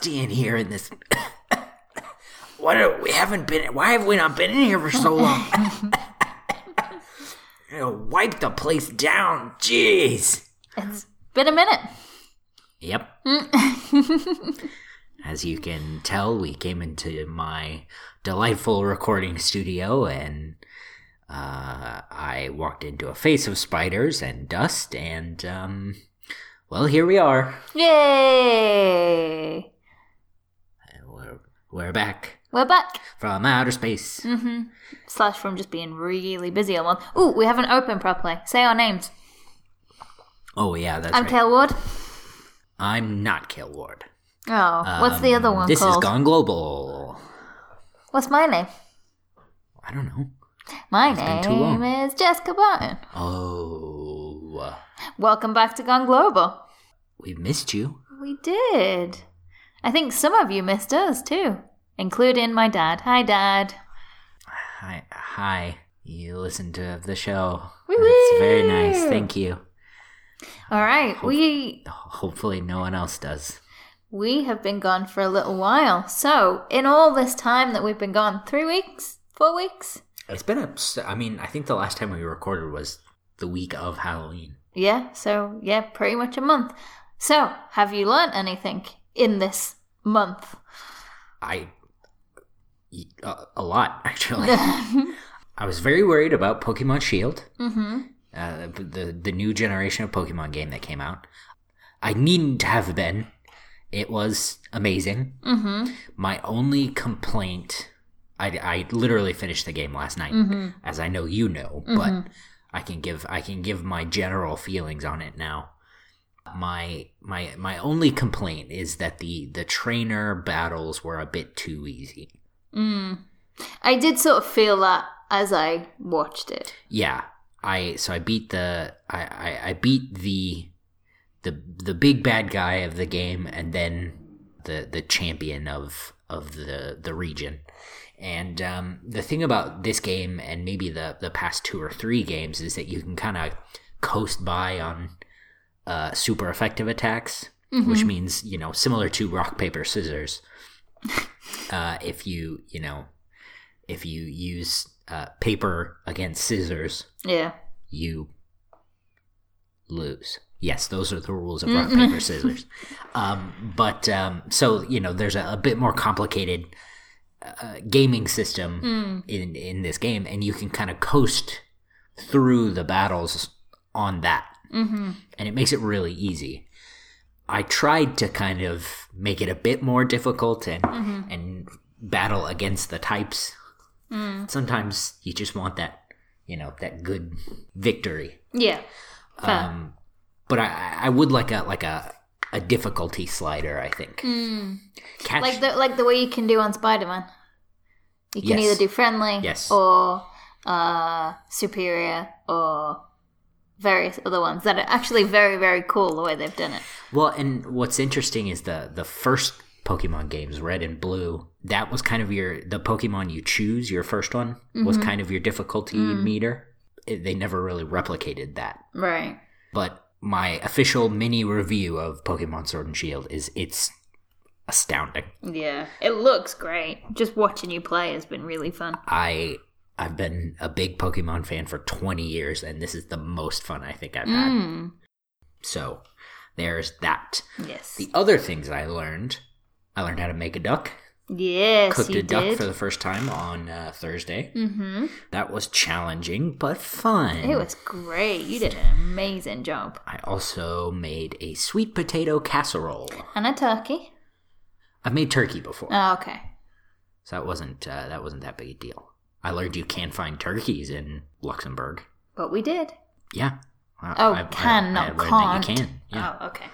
dusty in here in this. what are, we haven't been? Why have we not been in here for so long? You know, wipe the place down. Jeez. It's been a minute. Yep. As you can tell, we came into my delightful recording studio and uh, I walked into a face of spiders and dust, and um, well, here we are. Yay! We're, back We're back. from outer space. Mm-hmm. Slash from just being really busy all month. Ooh, we haven't opened properly. Say our names. Oh, yeah, that's I'm right. Kel Ward. I'm not Kill Ward. Oh, what's the other one This called? is Gone Global. What's my name? I don't know. My long. name is Jessica Barton. Oh, Welcome back to Gone Global. we missed you. We did. I think some of you missed us too, including my dad. Hi, Dad. Hi, hi. You listened to the show. Woo It's very nice. Thank you. All right, we Hopefully, no one else does. we have been gone for a little while. So, in all this time that we've been gone, three weeks, four weeks, It's been a. I mean, I think the last time we recorded was the week of Halloween. yeah. So, yeah, pretty much a month. So, have you learnt anything in this month? I. A, a lot, actually. I was very worried about Pokemon Shield, mm-hmm. uh, the the new generation of Pokemon game that came out. I needn't have been. It was amazing. Mm-hmm. My only complaint, I, I literally finished the game last night, Mm-hmm. as I know you know, but I can give I can give my general feelings on it now. My my my only complaint is that the the trainer battles were a bit too easy. Mm. I did sort of feel that as I watched it. Yeah, I so I beat the I I, I beat the the the big bad guy of the game, and then the the champion of of the the region. And um, the thing about this game, and maybe the the past two or three games, is that you can kind of coast by on uh, super effective attacks, which means you know similar to rock paper scissors. uh, if you you know if you use uh, paper against scissors, Yeah. you lose. Yes, those are the rules of rock paper scissors. Um, but um, so you know, there's a, a bit more complicated uh, gaming system in in this game, and you can kind of coast through the battles on that, Mm-hmm. and it makes it really easy. I tried to kind of make it a bit more difficult and and battle against the types. Sometimes you just want that, you know, that good victory. Yeah. Um, but I, I would like a like a a difficulty slider. I think. Catch, like the like the way you can do on Spider Man. You can Yes. either do friendly, Yes. or uh, superior, or various other ones that are actually very very cool the way they've done it. well, and what's interesting is the the first Pokemon games, Red and Blue. That was kind of your the Pokemon you choose. Your first one was Mm-hmm. kind of your difficulty Mm. meter. It, they never really replicated that. Right. But my official mini review of Pokemon Sword and Shield is it's astounding. Yeah. It looks great. Just watching you play has been really fun. I I've been a big Pokemon fan for 20 years and this is the most fun I think I've had. Mm. So there's that. Yes. The other things I learned, I learned how to make a duck. yes, Cooked a duck did. for the first time on uh, Thursday. mm-hmm. That was challenging but fun. It was great. You did an amazing job. I also made a sweet potato casserole. And a turkey. I've made turkey before, Oh, okay. so that wasn't uh, that wasn't that big a deal. I learned you can't find turkeys in Luxembourg. But we did. Yeah. I- Oh, I- can, I not can't. You can. Yeah. Oh, okay.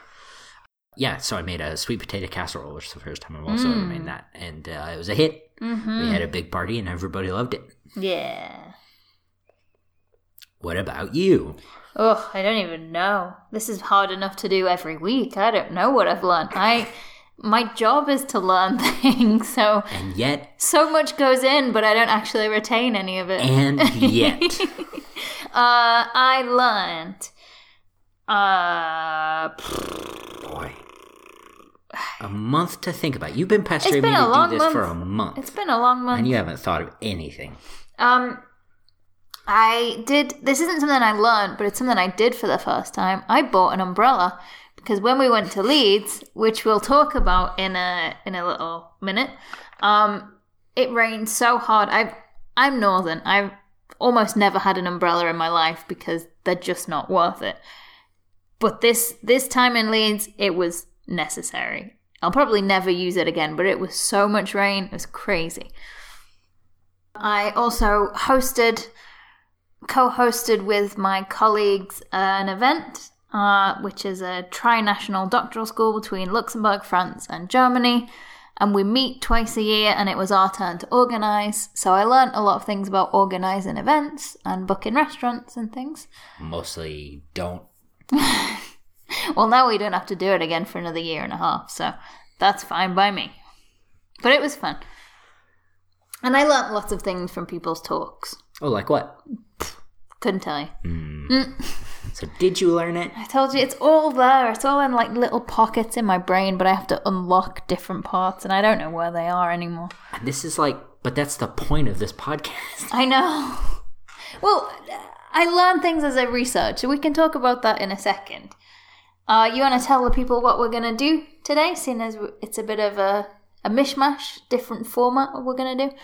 Yeah. So I made a sweet potato casserole, which is the first time I've also ever made that, and uh, it was a hit. Mm-hmm. We had a big party, and everybody loved it. Yeah. What about you? Oh, I don't even know. This is hard enough to do every week. I don't know what I've learned. I my job is to learn things, so And yet, so much goes in, but I don't actually retain any of it. and yet, uh, I learned. Uh, boy, A month to think about. You've been pestering been me to do this for a month. month, It's been a long month. and you haven't thought of anything. Um, I did. This isn't something I learned, but it's something I did for the first time. I bought an umbrella because when we went to Leeds, which we'll talk about in a in a little minute, um, it rained so hard. I I'm northern. I've almost never had an umbrella in my life because they're just not worth it. But this this time in Leeds, it was necessary. I'll probably never use it again, but it was so much rain, it was crazy. I also hosted, co hosted with my colleagues an event, uh, which is a tri national doctoral school between Luxembourg, France, and Germany. And we meet twice a year, and it was our turn to organise. So I learnt a lot of things about organising events and booking restaurants and things. Mostly don't. Well, now we don't have to do it again for another year and a half, so that's fine by me. But it was fun. And I learnt lots of things from people's talks. Oh, like what? Couldn't tell you. So did you learn it? I told you it's all there. It's all in like little pockets in my brain, but I have to unlock different parts and I don't know where they are anymore. And this is like, but that's the point of this podcast. I know. Well, I learned things as I research, so we can talk about that in a second. Uh, you want to tell the people what we're going to do today, seeing as it's a bit of a, a mishmash, different format what we're going to do?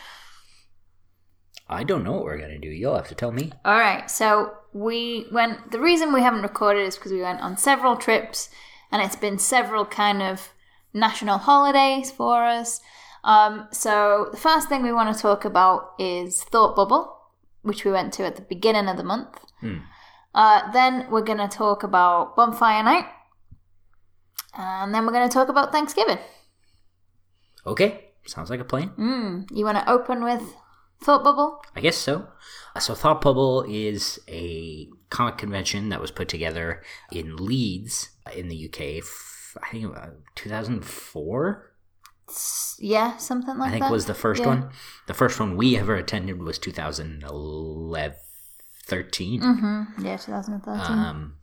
I don't know what we're gonna do. You'll have to tell me. All right, so we went. The reason we haven't recorded is because we went on several trips, and it's been several kind of national holidays for us. Um, so the first thing we want to talk about is Thought Bubble, which we went to at the beginning of the month. Uh, then we're going to talk about Bonfire Night, and then we're going to talk about Thanksgiving. Okay, sounds like a plan. Mm, you want to open with Thought Bubble? I guess so. Uh, So Thought Bubble is a comic convention that was put together in Leeds in the UK. I think uh, 2004. Yeah, something like that. I think that. was the first Yeah. one. The first one we ever attended was 2011, 13. Mm-hmm. Yeah, 2013. Um,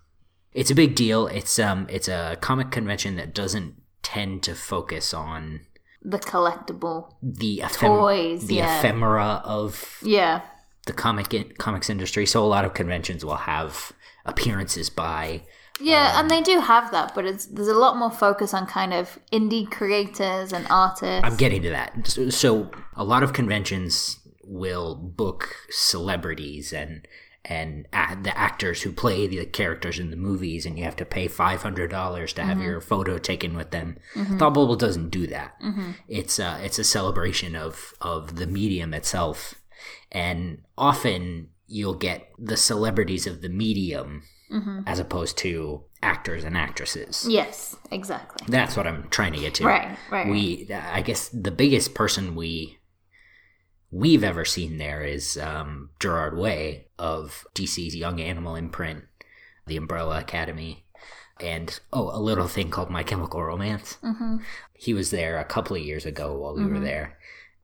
it's a big deal. It's um, it's a comic convention that doesn't tend to focus on the collectible. the Toys, the yeah. ephemera of Yeah. the comic comics industry. So a lot of conventions will have appearances by Yeah, Um, and they do have that, but it's there's a lot more focus on kind of indie creators and artists. I'm getting to that. So, so a lot of conventions will book celebrities and and the actors who play the characters in the movies, and you have to pay five hundred dollars to have mm-hmm. your photo taken with them. Mm-hmm. Thought Bubble doesn't do that. Mm-hmm. It's a, it's a celebration of of the medium itself, and often you'll get the celebrities of the medium as opposed to actors and actresses. yes, exactly. That's what I'm trying to get to. Right, right. We, I guess, the biggest person we we've ever seen there is um, Gerard Way of DC's Young Animal imprint, the Umbrella Academy, and oh, a little thing called My Chemical Romance. Mm-hmm. He was there a couple of years ago while we were there,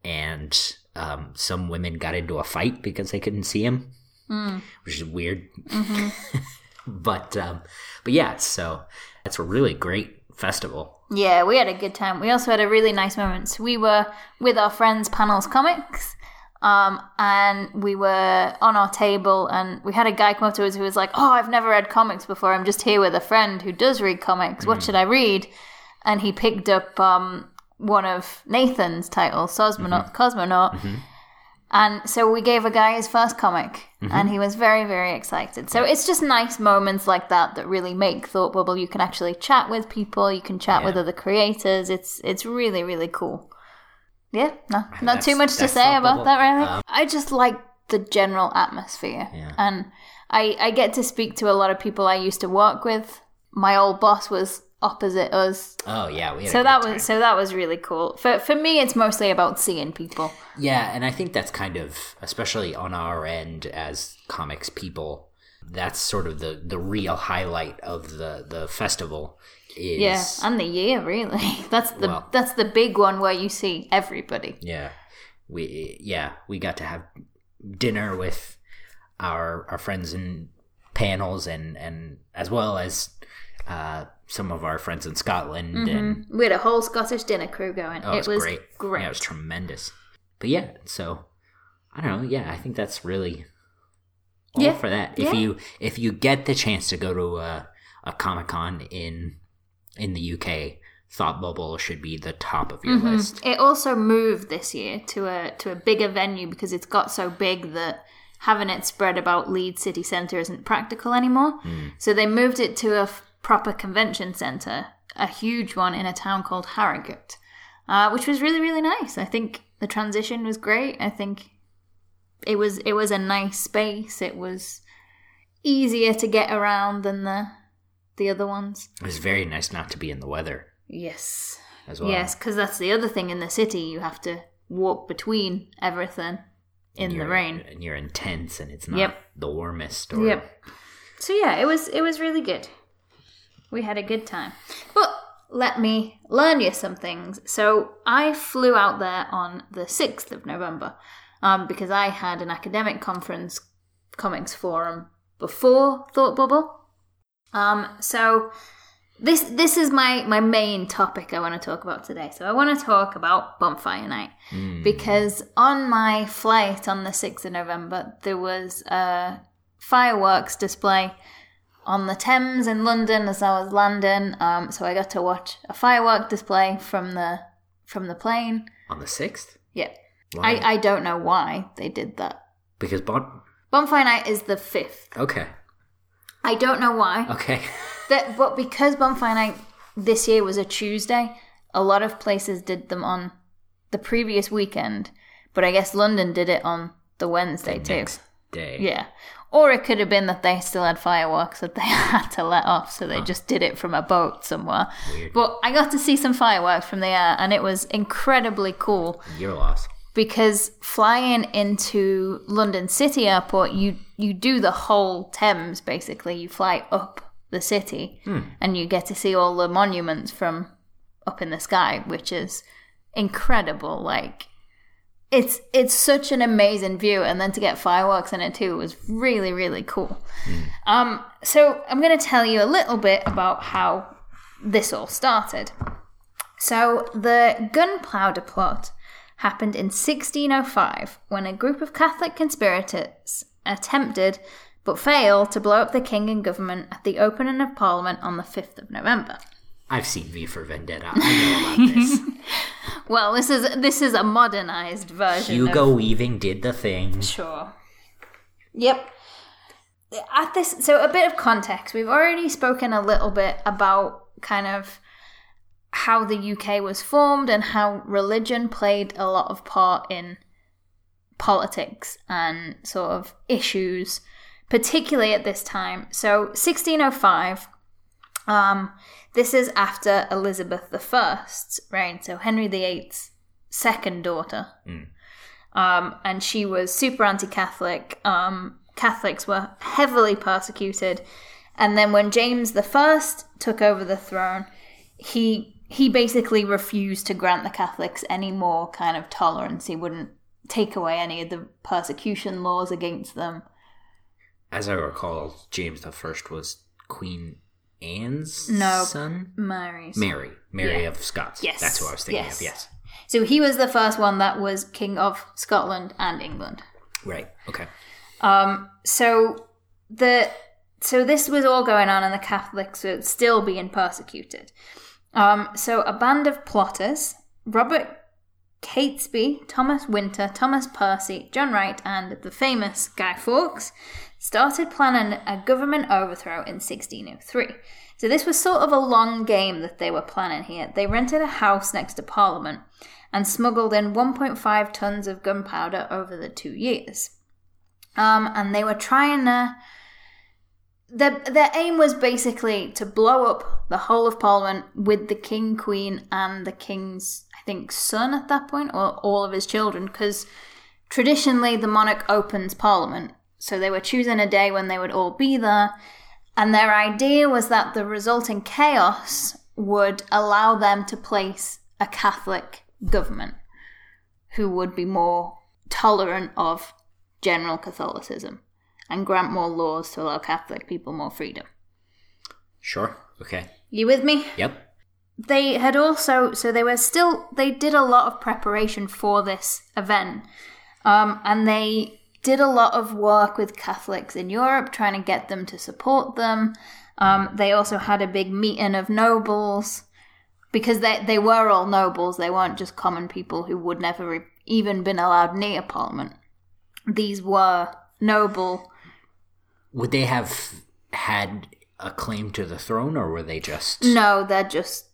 and um, some women got into a fight because they couldn't see him, Mm. which is weird. Mm-hmm. but um, but yeah, so that's a really great festival. Yeah, we had a good time. We also had a really nice moment. So we were with our friends Panels Comics, um, and we were on our table, and we had a guy come up to us who was like, "Oh, I've never read comics before. I'm just here with a friend who does read comics. What should I read?" And he picked up um, one of Nathan's titles, Cosmonaut. Cosmonaut. And so we gave a guy his first comic, and he was very, very excited. So it's just nice moments like that that really make Thought Bubble. You can actually chat with people, you can chat with other creators. It's it's really, really cool. Yeah, no, not That's- too much to say about Bubble. that, really. Um, I just like the general atmosphere, Yeah. and I I get to speak to a lot of people I used to work with. My old boss was opposite us, Oh yeah, we so that was so that was really cool. For for me, it's mostly about seeing people. Yeah, and I think that's kind of, especially on our end as comics people, that's sort of the the real highlight of the the festival. Is Yeah, and the year really. That's the Well- that's the big one where you see everybody. yeah, we yeah we got to have dinner with our our friends in panels and and as well as uh, some of our friends in Scotland and We had a whole Scottish dinner crew going. oh, it was, was great. great. Yeah, it was tremendous. But yeah, so I don't know. Yeah, I think that's really all Yeah. for that. If Yeah. you if you get the chance to go to a, a Comic Con in in the UK, Thought Bubble should be the top of your Mm-hmm. list. It also moved this year to a to a bigger venue because it's got so big that having it spread about Leeds city centre isn't practical anymore. So they moved it to a proper convention centre, a huge one in a town called Harrogate, uh, which was really really nice. I think the transition was great. I think it was it was a nice space. It was easier to get around than the the other ones. It was very nice not to be in the weather Yes. as well. Yes, because that's the other thing in the city. You have to walk between everything in the rain. and you're intense, and it's not Yep. the warmest. Or, Yep. So yeah, it was it was really good. We had a good time. But let me learn you some things. So I flew out there on the sixth of November, um, because I had an academic conference comics forum before Thought Bubble. Um, so this this is my my main topic I want to talk about today. So I want to talk about Bonfire Night because on my flight on the sixth of November there was a fireworks display on the Thames in London as I was landing. Um, so I got to watch a firework display from the from the plane. On the sixth, Yeah? I I don't know why they did that. because bon- Bonfire Night is the fifth. okay, I don't know why. okay, That, but because Bonfire Night this year was a Tuesday, a lot of places did them on the previous weekend. But I guess London did it on the Wednesday too. next day. Yeah. Or it could have been that they still had fireworks that they had to let off, so they just did it from a boat somewhere. Weird. But I got to see some fireworks from the air, and it was incredibly cool Your loss. because flying into London City Airport, you you do the whole Thames basically. You fly up the city, hmm. and you get to see all the monuments from up in the sky, which is incredible. Like it's it's such an amazing view, and then to get fireworks in it too was really really cool. Um, so I'm going to tell you a little bit about how this all started. So the gunpowder plot happened in 1605 when a group of Catholic conspirators attempted but failed to blow up the king and government at the opening of Parliament on the 5th of November. I've seen V for Vendetta. I know about this. Well, this is this is a modernized version. of- Hugo Weaving did the thing. Sure. Yep. At this, so a bit of context. We've already spoken a little bit about kind of how the UK was formed and how religion played a lot of part in politics and sort of issues, particularly at this time. So, 1605. Um, this is after Elizabeth I's reign, so Henry VIII's second daughter um, and she was super anti-Catholic. Um, Catholics were heavily persecuted, and then when James the First took over the throne, he he basically refused to grant the Catholics any more kind of tolerance. He wouldn't take away any of the persecution laws against them. As I recall, James the First was Queen Anne's No. son. Mary's. Mary, Mary Yeah. of Scots. Yes. that's who I was thinking Yes. of. Yes, So he was the first one that was king of Scotland and England. right. Okay. Um, so the so this was all going on, and the Catholics were still being persecuted. Um, so a band of plotters, Robert Catesby, Thomas Winter, Thomas Percy, John Wright, and the famous Guy Fawkes, started planning a government overthrow in 1603. So this was sort of a long game that they were planning here. They rented a house next to Parliament and smuggled in 1.5 tons of gunpowder over the two years. Um, and they were trying to. Their, their aim was basically to blow up the whole of Parliament with the King, Queen, and the King's, think, son at that point, or all of his children, because traditionally the monarch opens Parliament. So they were choosing a day when they would all be there. And their idea was that the resulting chaos would allow them to place a Catholic government who would be more tolerant of general Catholicism. and grant more laws to allow Catholic people more freedom. Sure. Okay. You with me? Yep. They had also, so they were still, they did a lot of preparation for this event. Um, and they did a lot of work with Catholics in Europe, trying to get them to support them. Um, they also had a big meeting of nobles because they, they were all nobles. They weren't just common people who would never even been allowed near Parliament. These were noble. Would they have had a claim to the throne, or were they just No, they're just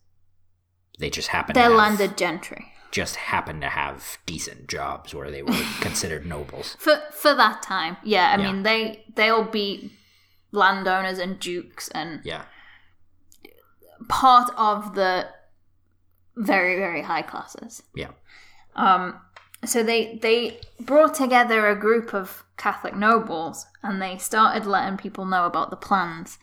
they just happened they're to have, landed gentry just happened to have decent jobs where they were considered nobles? for for that time. Yeah, I Yeah. mean they they'll be landowners and dukes and Yeah. part of the very very high classes. Yeah. Um, so they they brought together a group of Catholic nobles and they started letting people know about the plans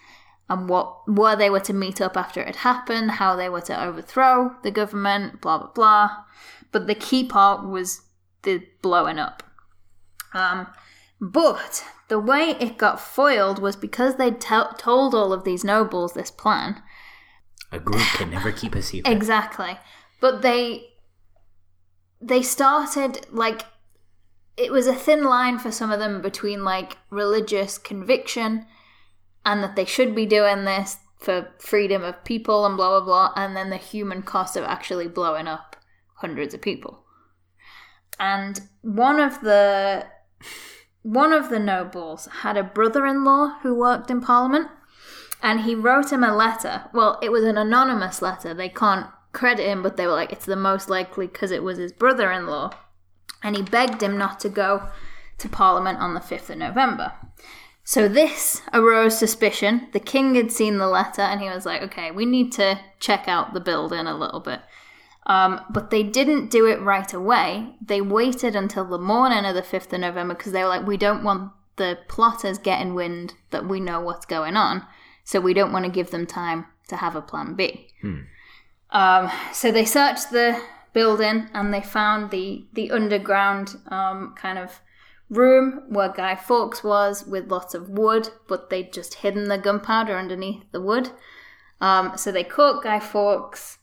and what where they were to meet up after it had happened, how they were to overthrow the government, blah blah blah. But the key part was the blowing up. Um, but the way it got foiled was because they'd told all of these nobles this plan. A group can never keep a secret. Exactly. But they they started like it was a thin line for some of them between like religious conviction and that they should be doing this for freedom of people and blah blah blah and then the human cost of actually blowing up hundreds of people. And one of the one of the nobles had a brother-in-law who worked in parliament and he wrote him a letter. Well, it was an anonymous letter. They can't credit him, but they were like, it's the most likely because it was his brother in law. And he begged him not to go to Parliament on the 5th of November. So this arose suspicion. The king had seen the letter and he was like, okay, we need to check out the building a little bit. Um, but they didn't do it right away. They waited until the morning of the 5th of November because they were like, we don't want the plotters getting wind that we know what's going on. So we don't want to give them time to have a plan B. Um, so they searched the building and they found the the underground um, kind of room where Guy Fawkes was with lots of wood, but they'd just hidden the gunpowder underneath the wood. Um, so they caught Guy Fawkes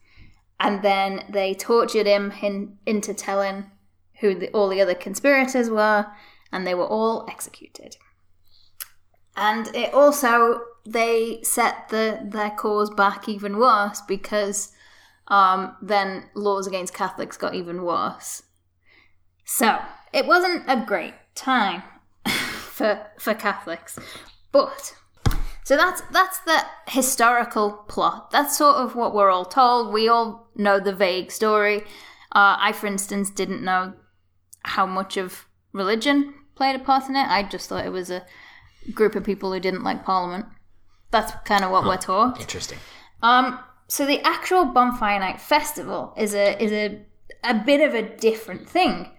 and then they tortured him in, into telling who the, all the other conspirators were, and they were all executed. And it also they set the their cause back even worse because um, then laws against Catholics got even worse. So it wasn't a great time for for Catholics, but so that's that's the historical plot. That's sort of what we're all told. We all know the vague story. Uh, I, for instance, didn't know how much of religion played a part in it. I just thought it was a group of people who didn't like Parliament. That's kind of what we're taught. Interesting. Um, so the actual Bonfire Night Festival is a is a a bit of a different thing.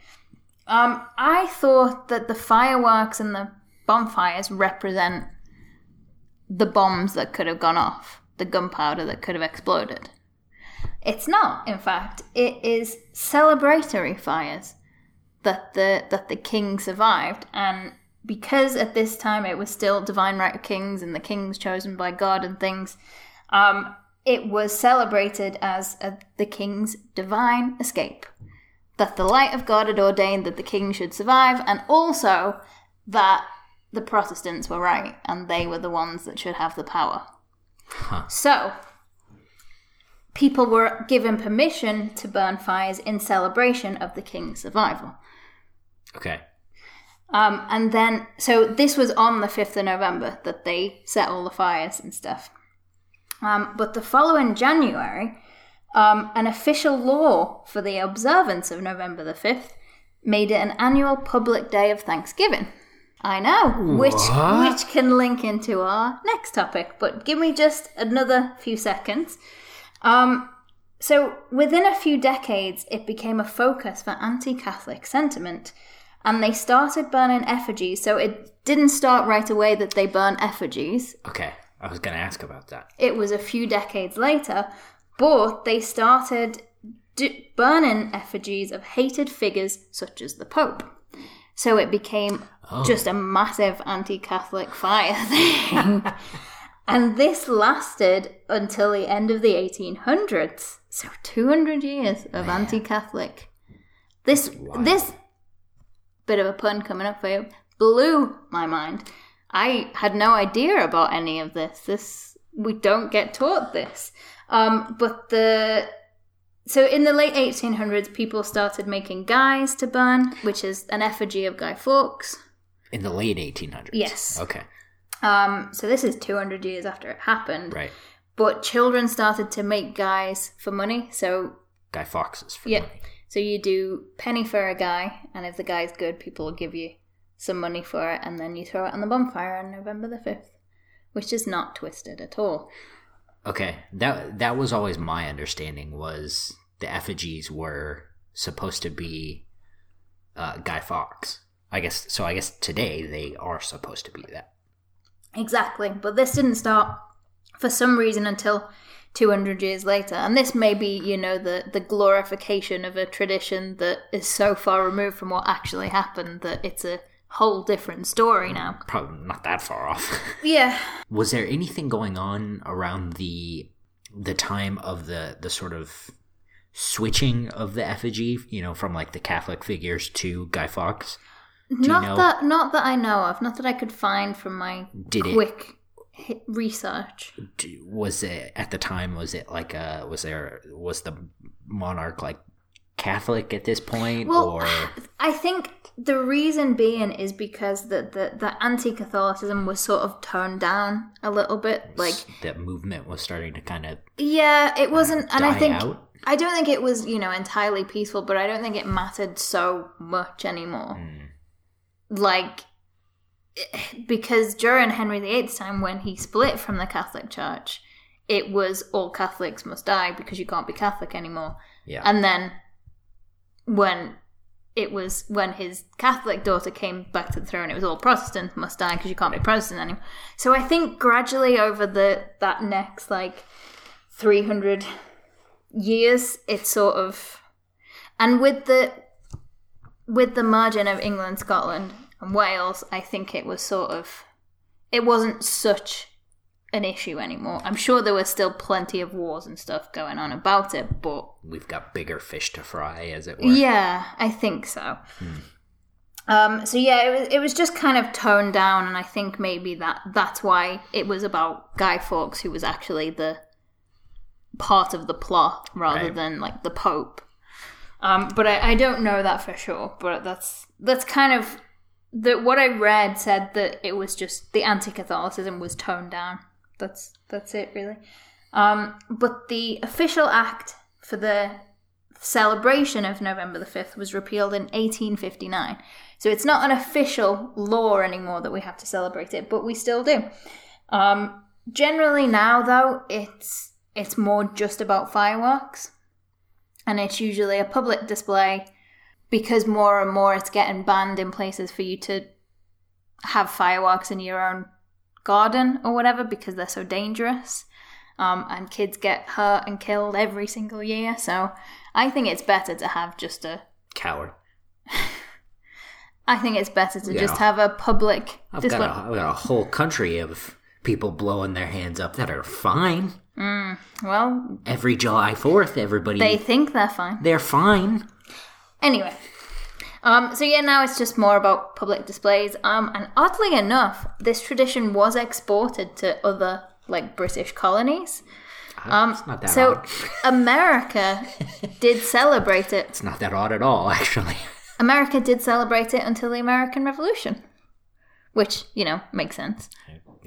Um, I thought that the fireworks and the bonfires represent the bombs that could have gone off, the gunpowder that could have exploded. It's not, in fact, it is celebratory fires that the that the king survived and because at this time it was still divine right of kings and the kings chosen by God and things, um, it was celebrated as a, the king's divine escape. That the light of God had ordained that the king should survive, and also that the Protestants were right and they were the ones that should have the power. So, people were given permission to burn fires in celebration of the king's survival. Okay. Um, and then, so this was on the 5th of November that they set all the fires and stuff. Um, but the following January, um, an official law for the observance of November the 5th made it an annual public day of Thanksgiving. I know, which What? which can link into our next topic, but give me just another few seconds. Um, so, within a few decades, it became a focus for anti Catholic sentiment, and they started burning effigies. So, it didn't start right away that they burn effigies, Okay. I was going to ask about that. it was a few decades later, but they started d- burning effigies of hated figures such as the Pope. So, it became Oh. just a massive anti-Catholic fire thing. and this lasted until the end of the 1800s. So 200 years of anti-Catholic. This this bit of a pun coming up for you blew my mind. I had no idea about any of this. This we don't get taught this. Um, but the so in the late 1800s, people started making guys to burn, which is an effigy of Guy Fawkes. In the late 1800s. Yes. Okay. Um, so this is 200 years after it happened. Right. But children started to make guys for money. So Guy Fawkes for yeah, money. so you do penny for a guy, and if the guy's good, people will give you some money for it, and then you throw it on the bonfire on November the 5th, which is not twisted at all. Okay. That that was always my understanding was the effigies were supposed to be uh, Guy Fawkes. I guess so. I guess today they are supposed to be that. Exactly, but this didn't start for some reason until 200 years later. And this may be, you know, the, the glorification of a tradition that is so far removed from what actually happened that it's a whole different story now. Probably not that far off. Yeah. was there anything going on around the the time of the the sort of switching of the effigy you know from like the catholic figures to guy fawkes you not know- that not that I know of, not that I could find from my Did it- quick hit research. Was it at the time was it like uh was there was the monarch like catholic at this point Well, or I think the reason being is because the, the, the anti-Catholicism was sort of toned down a little bit. Like, that movement was starting to kind of yeah, it wasn't, and I think out I don't think it was, you know, entirely peaceful, but I don't think it mattered so much anymore. Mm. Like, because during Henry VIII's time, when he split from the Catholic Church, it was all Catholics must die because you can't be Catholic anymore. yeah And then when it was when his Catholic daughter came back to the throne, it was all Protestant must die because you can't be Protestant anymore. So I think gradually over the that next like three hundred years, it sort of and with the with the margin of England, Scotland, and Wales, I think it was sort of it wasn't such an issue anymore. I'm sure there were still plenty of wars and stuff going on about it, but we've got bigger fish to fry as it were yeah, I think so. Um, so yeah, it was it was just kind of toned down, and I think maybe that that's why it was about Guy Fawkes, who was actually the part of the plot rather Right. than like the Pope. Um, but I, I don't know that for sure. But that's that's kind of the what I read said that it was just the anti-Catholicism was toned down. That's that's it really. Um, but the official act for the celebration of November the 5th was repealed in 1859. So it's not an official law anymore that we have to celebrate it, but we still do. Um, generally now though, it's it's more just about fireworks. And it's usually a public display because more and more it's getting banned in places for you to have fireworks in your own garden or whatever because they're so dangerous. Um, and kids get hurt and killed every single year. So I think it's better to have just a. coward I think it's better to Yeah. just have a public I've display. got, a, I've got a whole country of people blowing their hands up that are fine. well, Every July 4th, everybody, they think they're fine. they're fine. Anyway, um, so yeah, now it's just more about public displays. Um, and oddly enough, this tradition was exported to other like British colonies. Um, it's not that so odd. America did celebrate it. It's not that odd at all, actually. America did celebrate it until the American Revolution, which you know makes sense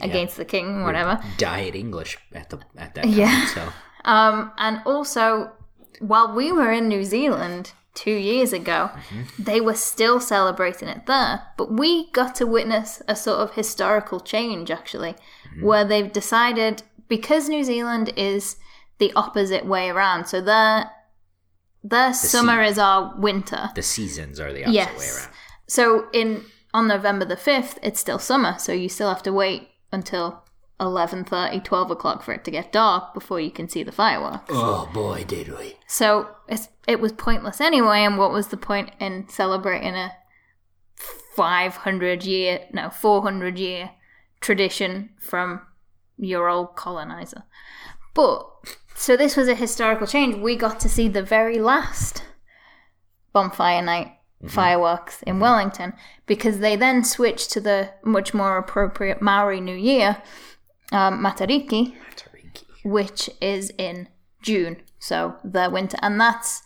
against the king, whatever. Diet English at the at that time. Yeah. So Um, and also, while we were in New Zealand two years ago, mm-hmm. they were still celebrating it there. But we got to witness a sort of historical change, actually, mm-hmm. where they've decided because New Zealand is the opposite way around, so their their summer is our winter. the seasons are the opposite way around. So in on November the fifth, it's still summer, so you still have to wait until 11.30, 12 o'clock for it to get dark before you can see the fireworks. Oh boy, did we! So it's, it was pointless anyway. And what was the point in celebrating a 500 year, no, 400 year tradition from your old colonizer. But, so this was a historical change. We got to see the very last bonfire night mm-hmm. fireworks in mm-hmm. Wellington because they then switched to the much more appropriate Maori New Year, um, Matariki, which is in June, so the winter, and that's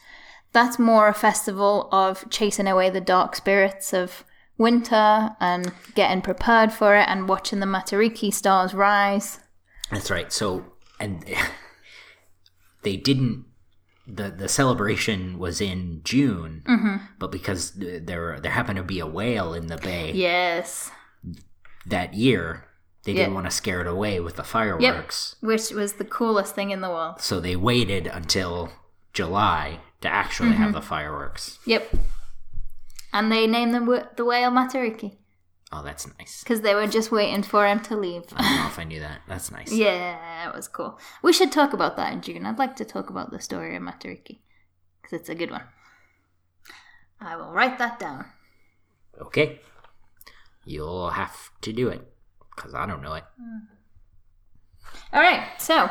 that's more a festival of chasing away the dark spirits of winter and getting prepared for it and watching the Matariki stars rise. That's right. So, and they didn't. the The celebration was in June, but because there there happened to be a whale in the bay Yes, that year, they didn't want to scare it away with the fireworks. Yep. which was the coolest thing in the world. So they waited until July to actually Mm-hmm. have the fireworks. Yep. And they named the, wh- the whale Matariki Oh, that's nice. because they were just waiting for him to leave. I don't know if I knew that. That's nice. Yeah, it was cool. We should talk about that in June. I'd like to talk about the story of Matariki because it's a good one. I will write that down. Okay. You'll have to do it because I don't know it. All right, so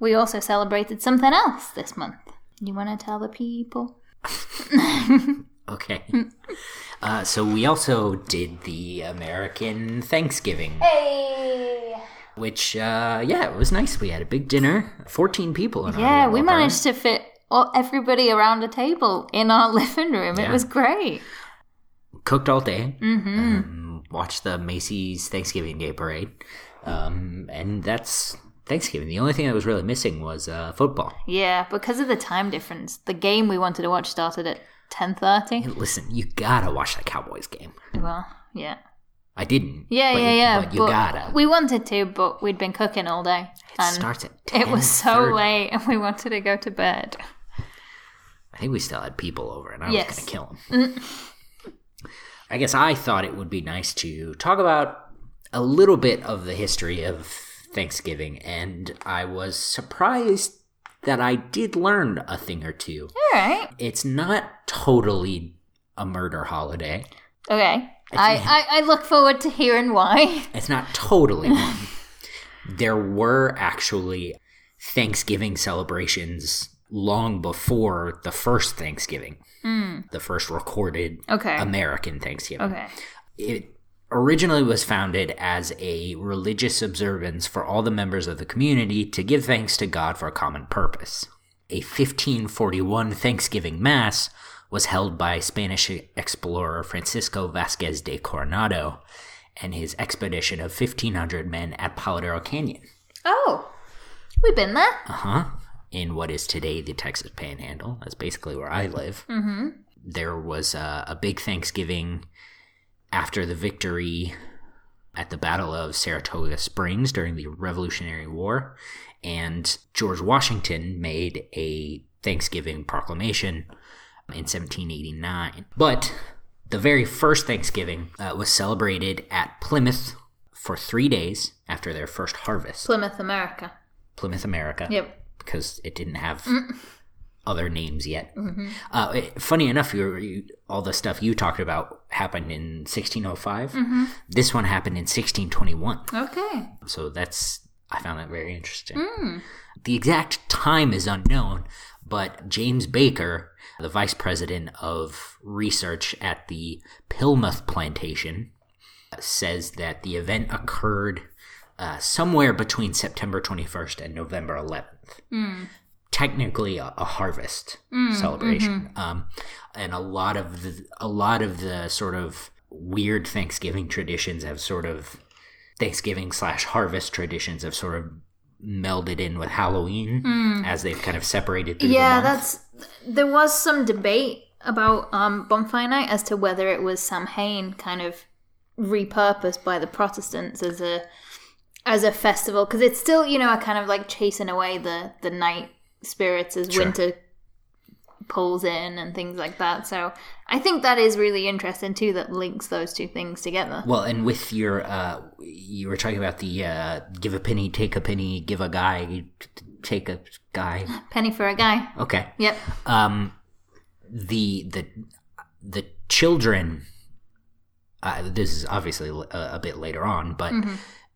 we also celebrated something else this month. You want to tell the people? Okay. uh, so we also did the American Thanksgiving, Hey! which, uh, yeah, it was nice. We had a big dinner, 14 people in Yeah, we managed to fit all, everybody around a table in our living room. It was great. Cooked all day, um, watched the Macy's Thanksgiving Day Parade, um, and that's Thanksgiving. The only thing that was really missing was uh, football. Yeah, because of the time difference, the game we wanted to watch started at ten thirty. Listen, you gotta watch the Cowboys game. Well, yeah, I didn't. yeah, but yeah, yeah. But you gotta. We wanted to, but we'd been cooking all day, It and starts at it was so 10:30. late, and we wanted to go to bed. I think we still had people over, and I Yes. was to kill them. I guess I thought it would be nice to talk about a little bit of the history of Thanksgiving, and I was surprised that I did learn a thing or two. All right, It's not totally a murder holiday. okay. I, I, I look forward to hearing why. It's not totally one. There were actually Thanksgiving celebrations long before the first Thanksgiving, the first recorded Okay. American Thanksgiving. Okay. It originally was founded as a religious observance for all the members of the community to give thanks to God for a common purpose. A 1541 Thanksgiving Mass was held by Spanish explorer Francisco Vasquez de Coronado and his expedition of 1,500 men at Palo Duro Canyon. Oh, we've been there. Uh huh. In what is today the Texas Panhandle. That's basically where I live. Mm-hmm. There was a, a big Thanksgiving after the victory at the Battle of Saratoga Springs during the Revolutionary War. And George Washington made a Thanksgiving proclamation in 1789. But the very first Thanksgiving uh, was celebrated at Plymouth for three days after their first harvest. Plymouth, America. Plymouth, America Yep. Because it didn't have mm. other names yet. Mm-hmm. Uh, it- funny enough, you, you, all the stuff you talked about happened in 1605. Mm-hmm. This one happened in 1621. Okay. So that's I found that very interesting. Mm. The exact time is unknown, but James Baker, the vice president of research at the Plimoth plantation, says that the event occurred uh, somewhere between September 21st and November 11th. Technically, a, a harvest celebration, um, and a lot of the, a lot of the sort of weird Thanksgiving traditions have sort of Thanksgiving slash harvest traditions have sort of melded in with Halloween as they've kind of separated through Yeah, the that's. There was some debate about um, Bonfire Night as to whether it was Samhain kind of repurposed by the Protestants as a as a festival because it's still you know a kind of like chasing away the the night spirits as Sure. winter pulls in and things like that. So I think that is really interesting too. That links those two things together. Well, and with your, uh, you were talking about the uh, give a penny, take a penny, give a guy, take a guy. Penny for a guy. Okay. Yep. Um, the the the children uh, this is obviously a, a bit later on, but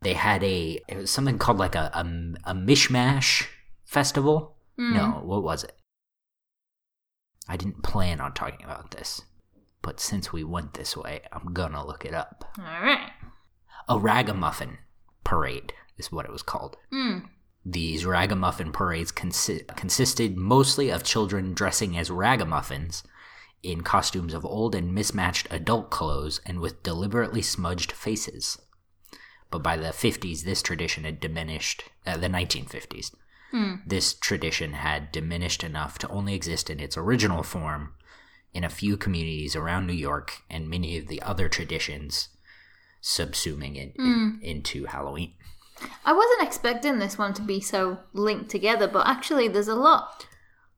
they had a it was something called like a a, a mishmash festival. No, what was it? I didn't plan on talking about this, but since we went this way, I'm gonna look it up. All right. A ragamuffin parade is what it was called. Mm. These ragamuffin parades consi- consisted mostly of children dressing as ragamuffins in costumes of old and mismatched adult clothes and with deliberately smudged faces. But by the 50s, this tradition had diminished, uh, the 1950s. This tradition had diminished enough to only exist in its original form in a few communities around New York and many of the other traditions subsuming it in- into Halloween. I wasn't expecting this one to be so linked together, but actually, there's a lot,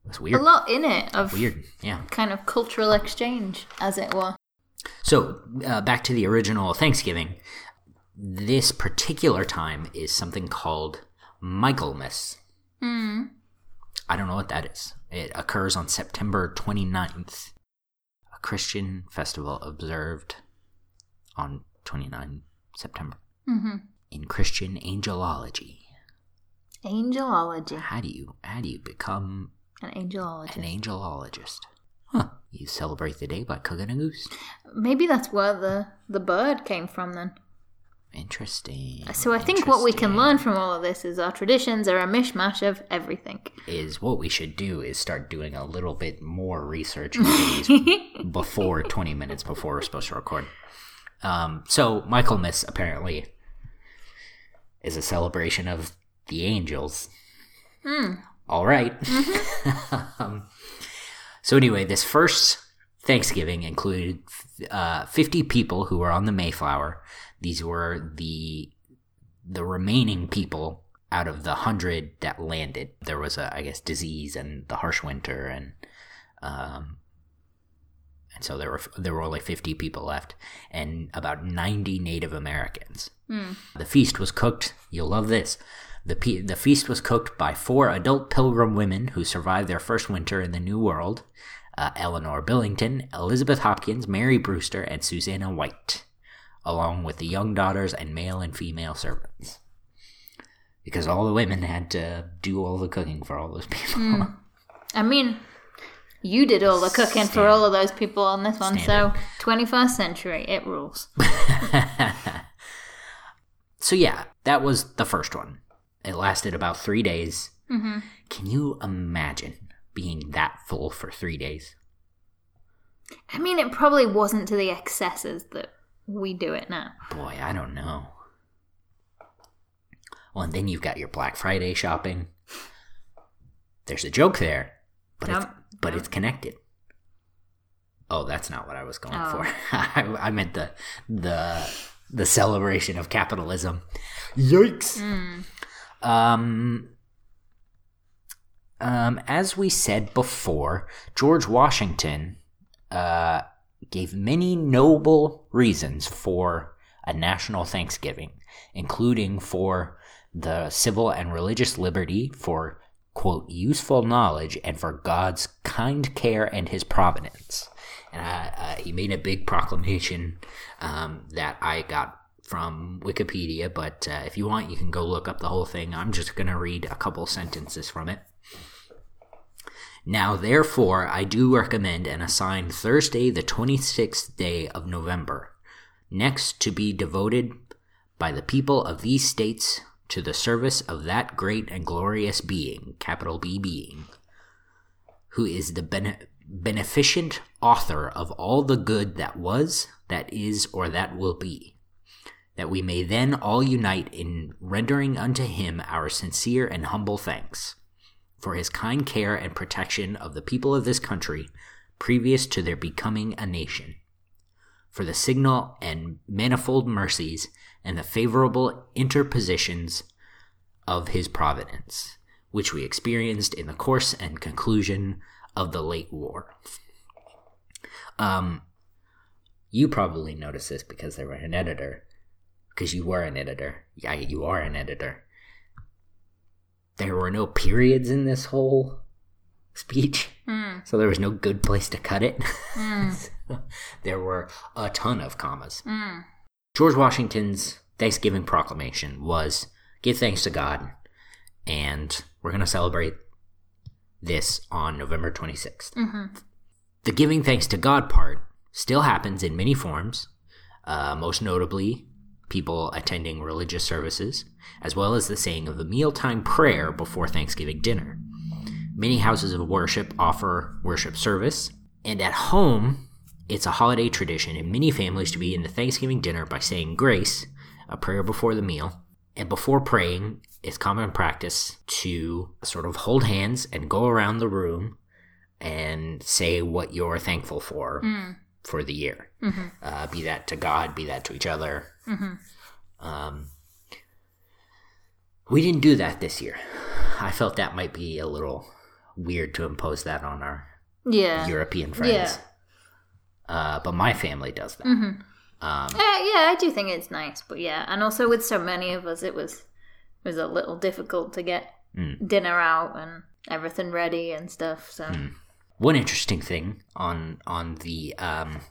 It's a lot in it of Weird, yeah. kind of cultural exchange, as it were. So, uh, back to the original Thanksgiving. This particular time is something called Michaelmas. Mm. I don't know what that is. It occurs on September 29th, a Christian festival observed on 29 September. hmm In Christian angelology, Angelology. how do you how do you become An angelologist. an angelologist? Huh. You celebrate the day by cooking a goose. Maybe that's where the, the bird came from then. Interesting. So I think what we can learn from all of this is our traditions are a mishmash of everything. is what we should do is start doing a little bit more research before 20 minutes before we're supposed to record. Um, so Michaelmas apparently is a celebration of the angels. All right. um, so anyway, this first Thanksgiving included uh, 50 people who were on the Mayflower. These were the the remaining people out of the hundred that landed. There was a, I guess, disease and the harsh winter, and um, and so there were there were only fifty people left, and about ninety Native Americans. The feast was cooked. You'll love this. The, pe- the feast was cooked by four adult pilgrim women who survived their first winter in the New World uh, Eleanor Billington, Elizabeth Hopkins, Mary Brewster, and Susanna White, along with the young daughters and male and female servants. Because all the women had to do all the cooking for all those people. I mean, you did all the cooking for all of those people on this one, so 21st century, it rules. so, yeah, that was the first one. It lasted about three days. Mm-hmm. Can you imagine being that full for three days? I mean, it probably wasn't to the excesses that we do it now. Boy, I don't know. Well, and then you've got your Black Friday shopping. There's a joke there, but it's Yep. but it's connected. Oh, that's not what I was going Oh. for. I, I meant the the the celebration of capitalism. Yikes! Um, um, as we said before, George Washington uh, gave many noble reasons for a national Thanksgiving, including for the civil and religious liberty, for quote useful knowledge, and for God's kind care and His providence. And uh, uh, he made a big proclamation um, that I got from Wikipedia, but uh, if you want, you can go look up the whole thing. I'm just going to read a couple sentences from it. Now, therefore, I do recommend and assign Thursday, the 26th day of November, next to be devoted by the people of these states to the service of that great and glorious being, capital B being, who is the bene- beneficent author of all the good that was, that is, or that will be, that we may then all unite in rendering unto him our sincere and humble thanks for his kind care and protection of the people of this country previous to their becoming a nation, for the signal and manifold mercies and the favorable interpositions of his providence, which we experienced in the course and conclusion of the late war. Um, you probably noticed this because they were an editor, because you were an editor. Yeah, you are an editor there were no periods in this whole speech. Hmm. So there was no good place to cut it. Hmm. there were a ton of commas. Hmm. George Washington's Thanksgiving proclamation was give thanks to God, and we're going to celebrate this on November 26th. Mm-hmm. The giving thanks to God part still happens in many forms, uh, most notably people attending religious services, as well as the saying of the mealtime prayer before Thanksgiving dinner. Many houses of worship offer worship service, and at home, it's a holiday tradition in many families to begin the Thanksgiving dinner by saying grace, a prayer before the meal. And before praying, it's common practice to sort of hold hands and go around the room and say what you're thankful for hmm. For the year. Uh, be that to God, be that to each other. Um, we didn't do that this year. I felt that might be a little weird to impose that on our Yeah. European friends. Yeah. Uh, but my family does that. Mm-hmm. Um, Uh, yeah, I do think it's nice, but yeah, and also with so many of us, it was it was a little difficult to get Mm. dinner out and everything ready and stuff. So one interesting thing on on the um,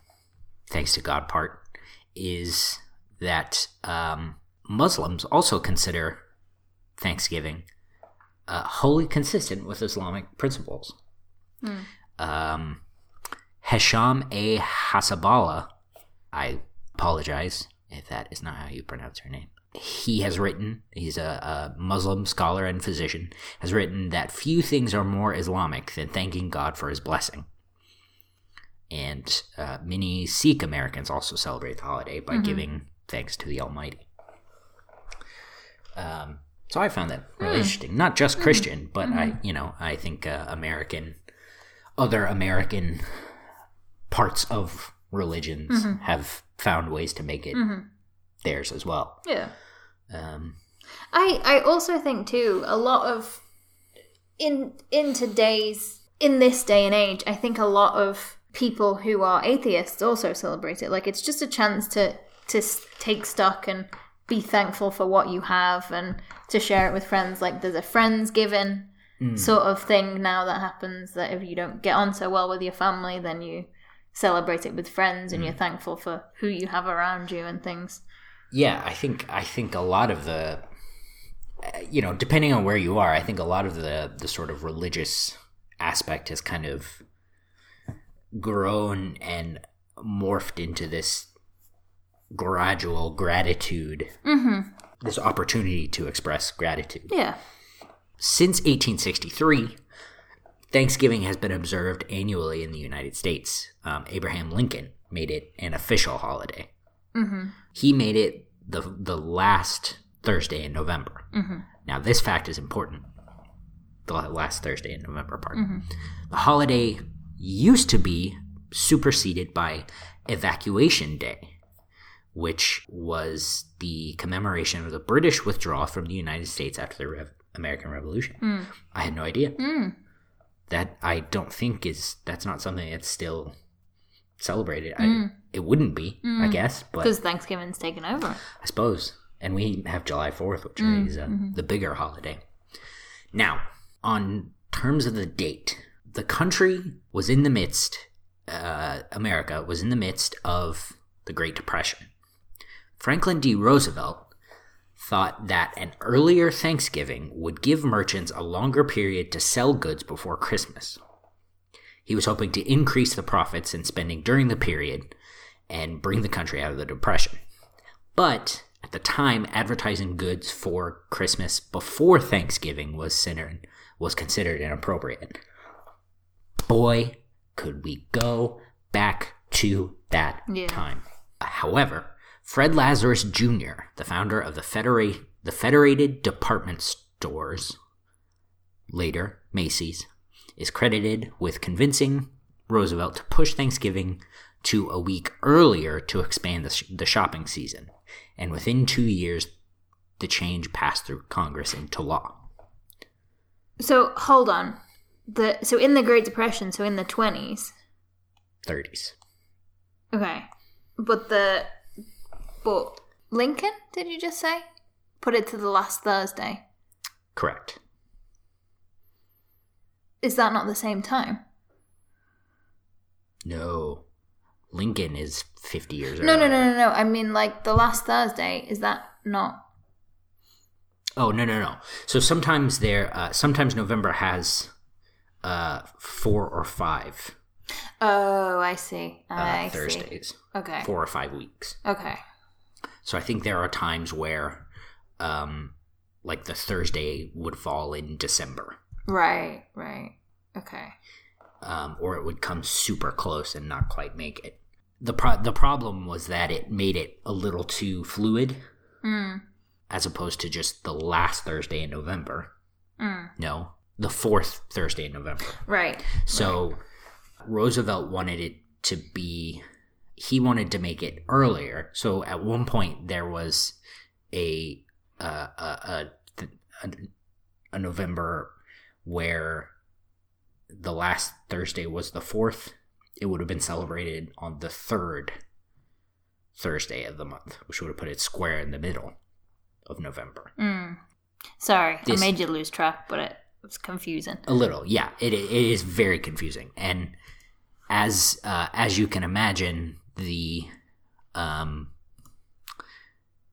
thanks to God part is that um, Muslims also consider Thanksgiving uh, wholly consistent with Islamic principles. Um, Hesham A. Hassaballa, I apologize if that is not how you pronounce her name. He has written, he's a, a Muslim scholar and physician, has written that few things are more Islamic than thanking God for his blessing. And uh, many Sikh Americans also celebrate the holiday by giving thanks to the Almighty. Um, so I found that really interesting. Not just Christian, but I, you know, I think uh, American, other American parts of religions have found ways to make it theirs as well. yeah, Um, I I also think too a lot of in in today's in this day and age, I think a lot of people who are atheists also celebrate it. Like it's just a chance to to take stock and be thankful for what you have and to share it with friends. Like there's a friends giving sort of thing now that happens that if you don't get on so well with your family, then you celebrate it with friends and you're thankful for who you have around you and things. Yeah, I think I think a lot of the, uh, you know, depending on where you are, I think a lot of the the sort of religious aspect has kind of grown and morphed into this gradual gratitude, this opportunity to express gratitude. Yeah. Since 1863, Thanksgiving has been observed annually in the United States. Um, Abraham Lincoln made it an official holiday. Mm-hmm. He made it the the last Thursday in November. Mm-hmm. Now, this fact is important. The last Thursday in November part. Mm-hmm. The holiday used to be superseded by Evacuation Day, which was the commemoration of the British withdrawal from the United States after the Rev- American Revolution. Mm. I had no idea. Mm. That I don't think is that's not something that's still celebrated. I, it wouldn't be, I guess, but Because Thanksgiving's taken over. I suppose. And we have July 4th, which is uh, the bigger holiday. Now, on terms of the date, the country was in the midst, uh, America was in the midst of the Great Depression. Franklin D. Roosevelt thought that an earlier Thanksgiving would give merchants a longer period to sell goods before Christmas. He was hoping to increase the profits and spending during the period and bring the country out of the Depression. But at the time, advertising goods for Christmas before Thanksgiving was considered, was considered inappropriate. Boy, could we go back to that Yeah. time. However, Fred Lazarus Jr., the founder of the, Federa- the Federated Department Stores, later Macy's, is credited with convincing Roosevelt to push Thanksgiving to a week earlier to expand the, sh- the shopping season. And within two years, the change passed through Congress into law. So hold on. The so in the Great Depression, so in the twenties. 30s. Okay. But the but Lincoln, did you just say? Put it to the last Thursday. Correct. Is that not the same time? No. Lincoln is 50 years No, no, earlier. no, no, no. I mean, like the last Thursday. Is that not? Oh, no, no, no. So sometimes there, uh, sometimes November has uh, four or five Oh, I see. uh, I see. Thursdays, Okay. four or five weeks. Okay. So I think there are times where, um, like the Thursday would fall in December, Right. Right. Okay. um, or it would come super close and not quite make it. the pro- The problem was that it made it a little too fluid, Mm. as opposed to just the last Thursday in November. Mm. No, the fourth Thursday in November. Right. So Roosevelt wanted it to be he wanted to make it earlier. So at one point there was a uh, a, a, a a November where the last Thursday was the 4th. It would have been celebrated on the 3rd Thursday of the month, which would have put it square in the middle of November. Mm. Sorry, This- I made you lose track, but it was confusing. A little, yeah. It it is very confusing, and as uh, as you can imagine, the um,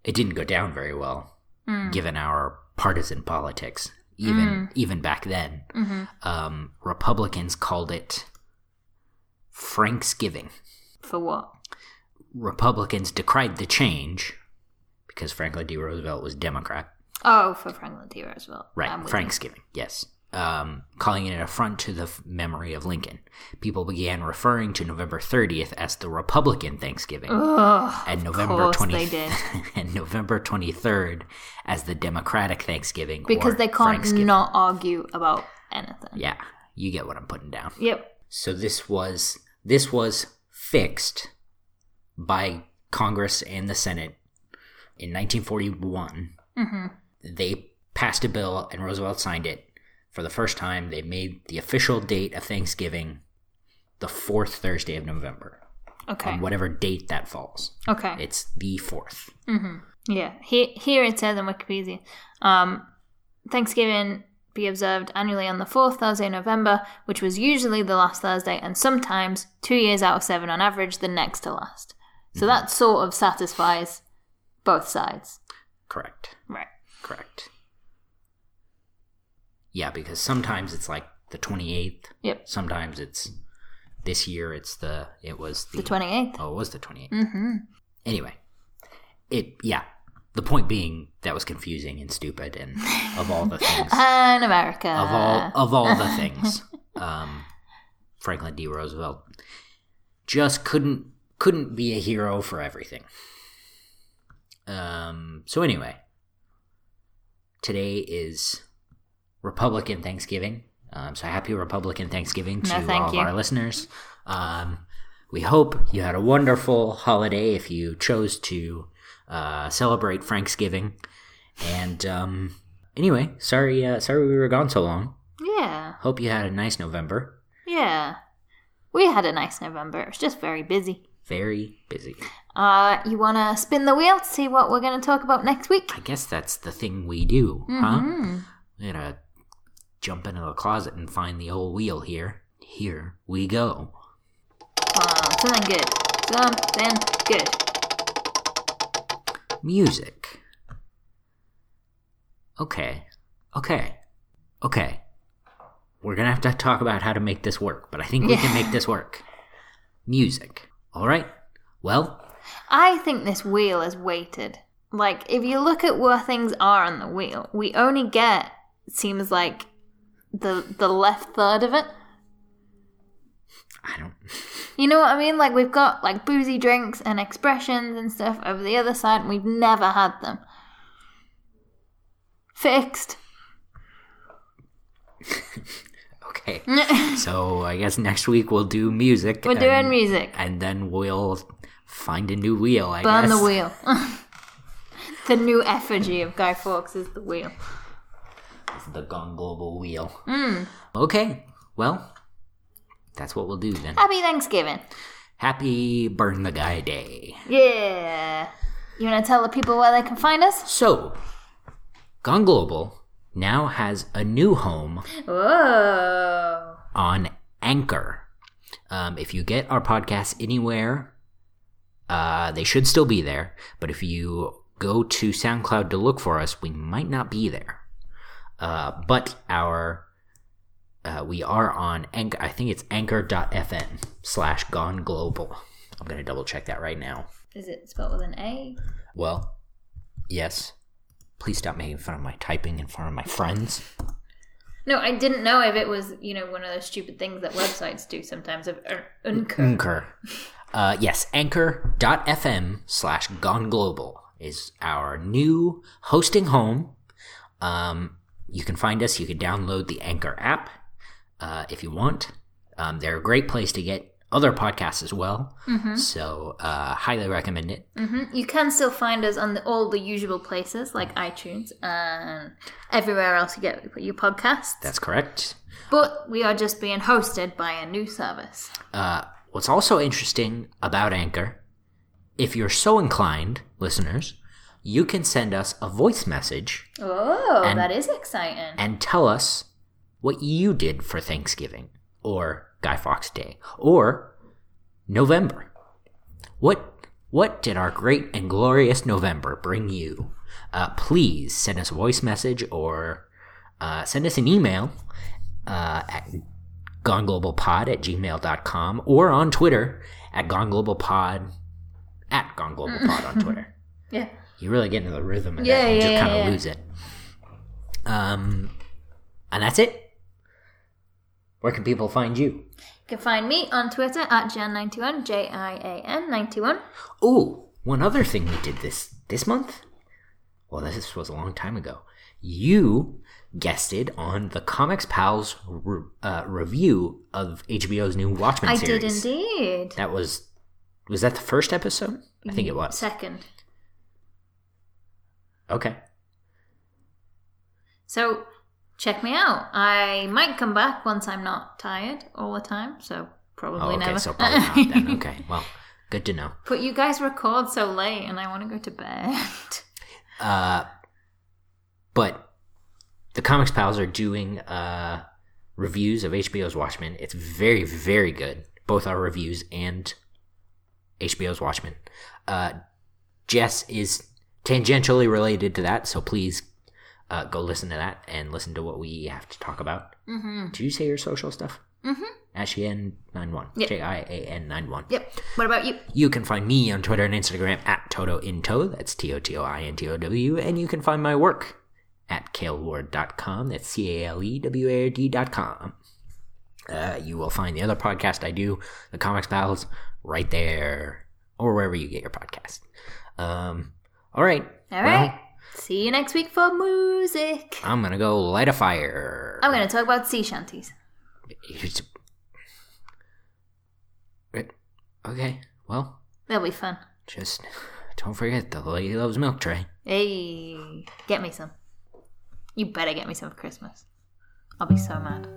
it didn't go down very well, Mm. given our partisan politics. Even even back then, hmm um, Republicans called it Franksgiving. For what? Republicans decried the change because Franklin D. Roosevelt was Democrat. Oh, for Franklin D. Roosevelt. Right, I'm you. Yes. Um, calling it an affront to the f- memory of Lincoln. People began referring to November 30th as the Republican Thanksgiving, Ugh, and November course 20 they did. and November 23rd as the Democratic Thanksgiving Because they can't not argue about anything. Yeah, you get what I'm putting down. Yep. So this was this was fixed by Congress and the Senate in 1941. hmm they passed a bill and Roosevelt signed it. For the first time, they made the official date of Thanksgiving the fourth Thursday of November, Okay. on whatever date that falls. Okay. It's the fourth. hmm Yeah. Here, here it says on Wikipedia, um, Thanksgiving be observed annually on the fourth Thursday in November, which was usually the last Thursday, and sometimes two years out of seven on average, the next to last. So that sort of satisfies both sides. Correct. Right. Correct. Yeah, because sometimes it's like the 28th. Yep. Sometimes it's this year it's the it was the, The 28th. Oh, it was the 28th. Mm-hmm. Anyway, it yeah. The point being that was confusing and stupid and of all the things. And America. of all of all the things um, franklin d roosevelt just couldn't couldn't be a hero for everything um, so anyway today is republican thanksgiving um, so happy republican thanksgiving to No, all of you. our listeners um, we hope you had a wonderful holiday if you chose to uh, celebrate Thanksgiving. And um, anyway, sorry, uh, sorry we were gone so long. Yeah. Hope you had a nice November. Yeah. We had a nice November. It was just very busy. Very busy. Uh, you want to spin the wheel to see what we're going to talk about next week? I guess that's the thing we do, huh? Mhm. We gotta jump into the closet and find the old wheel here. Here we go. On, something good. Something good. Music. Okay. Okay. Okay. We're gonna have to talk about how to make this work, but I think we can make this work. Music. Alright? Well, I think this wheel is weighted. Like, if you look at where things are on the wheel, we only get, it seems like, the the left third of it. I don't. You know what I mean? Like, we've got, like, boozy drinks and expressions and stuff over the other side, and we've never had them. Fixed. Okay. So I guess next week we'll do music. doing and, doing music. And then we'll find a new wheel, I guess. Burn guess. the wheel. the new effigy of Guy Fawkes is the wheel. The Gone Global wheel. Mm. Okay. Well, that's what we'll do then. Happy Thanksgiving. Happy Burn the Guy Day. Yeah. You want to tell the people where they can find us? So, Gone Global now has a new home Whoa. on Anchor. Um, if you get our podcast anywhere, uh, they should still be there. But if you go to SoundCloud to look for us, we might not be there. Uh, but our uh, we are on Anchor. I think it's anchor.fm slash gone global. I'm gonna double check that right now. Is it spelled with an A? Well, yes. Please stop making fun of my typing in front of my friends. No, I didn't know if it was, you know, one of those stupid things that websites do sometimes of er, unker. Anchor. Uh, yes, anchor.fm slash gone global is our new hosting home. Um, you can find us. You can download the Anchor app uh, if you want. Um, they're a great place to get other podcasts as well. So, uh, highly recommend it. hmm You can still find us on the, all the usual places like iTunes and everywhere else you get your podcasts. That's correct. But we are just being hosted by a new service. Uh, what's also interesting about Anchor, if you're so inclined, listeners, you can send us a voice message Oh, And- that is exciting. and tell us what you did for Thanksgiving or Guy Fawkes Day or November. What what did our great and glorious November bring you? Uh, please send us a voice message or uh, send us an email uh, at goneglobalpod at gmail.com or on Twitter at goneglobalpod at goneglobalpod on Twitter yeah. You really get into the rhythm of Yeah, that and just yeah, kind of yeah. lose it. Um, and that's it. Where can people find you? You can find me on Twitter at Jian91, J I A N 91. Oh, one other thing we did this this month. Well, this was a long time ago. You guested on the Comics Pals re- uh, review of HBO's new Watchmen I series. did indeed. That was was that the first episode? I think it was. Second. Okay. So check me out. I might come back once I'm not tired all the time. So probably Oh, okay. never. So probably not then. Okay. Well, good to know. but you guys record so late, and I want to go to bed. Uh, but the Comics Pals are doing uh, reviews of HBO's Watchmen. It's very, very good. Both our reviews and HBO's Watchmen. Uh, Jess is tangentially related to that, so please uh, go listen to that and listen to what we have to talk about. mm-hmm. Did you say your social stuff? Mm-hmm. Ashian91. Yep. J I A N 91. Yep. What about you? You can find me on Twitter and Instagram at TotoInto. That's T O T O I N T O W. And you can find my work at caleward.com. That's C A L E W A R D.com. Uh, you will find the other podcast I do, The Comics Pals, right there or wherever you get your podcast. Um, all right. All Well. See you next week for music. I'm going to go light a fire. I'm going to talk about sea shanties. It's- Okay. Well, That'll be fun. just don't forget the lady loves milk tray. Hey, get me some. You better get me some for Christmas. I'll be so mad.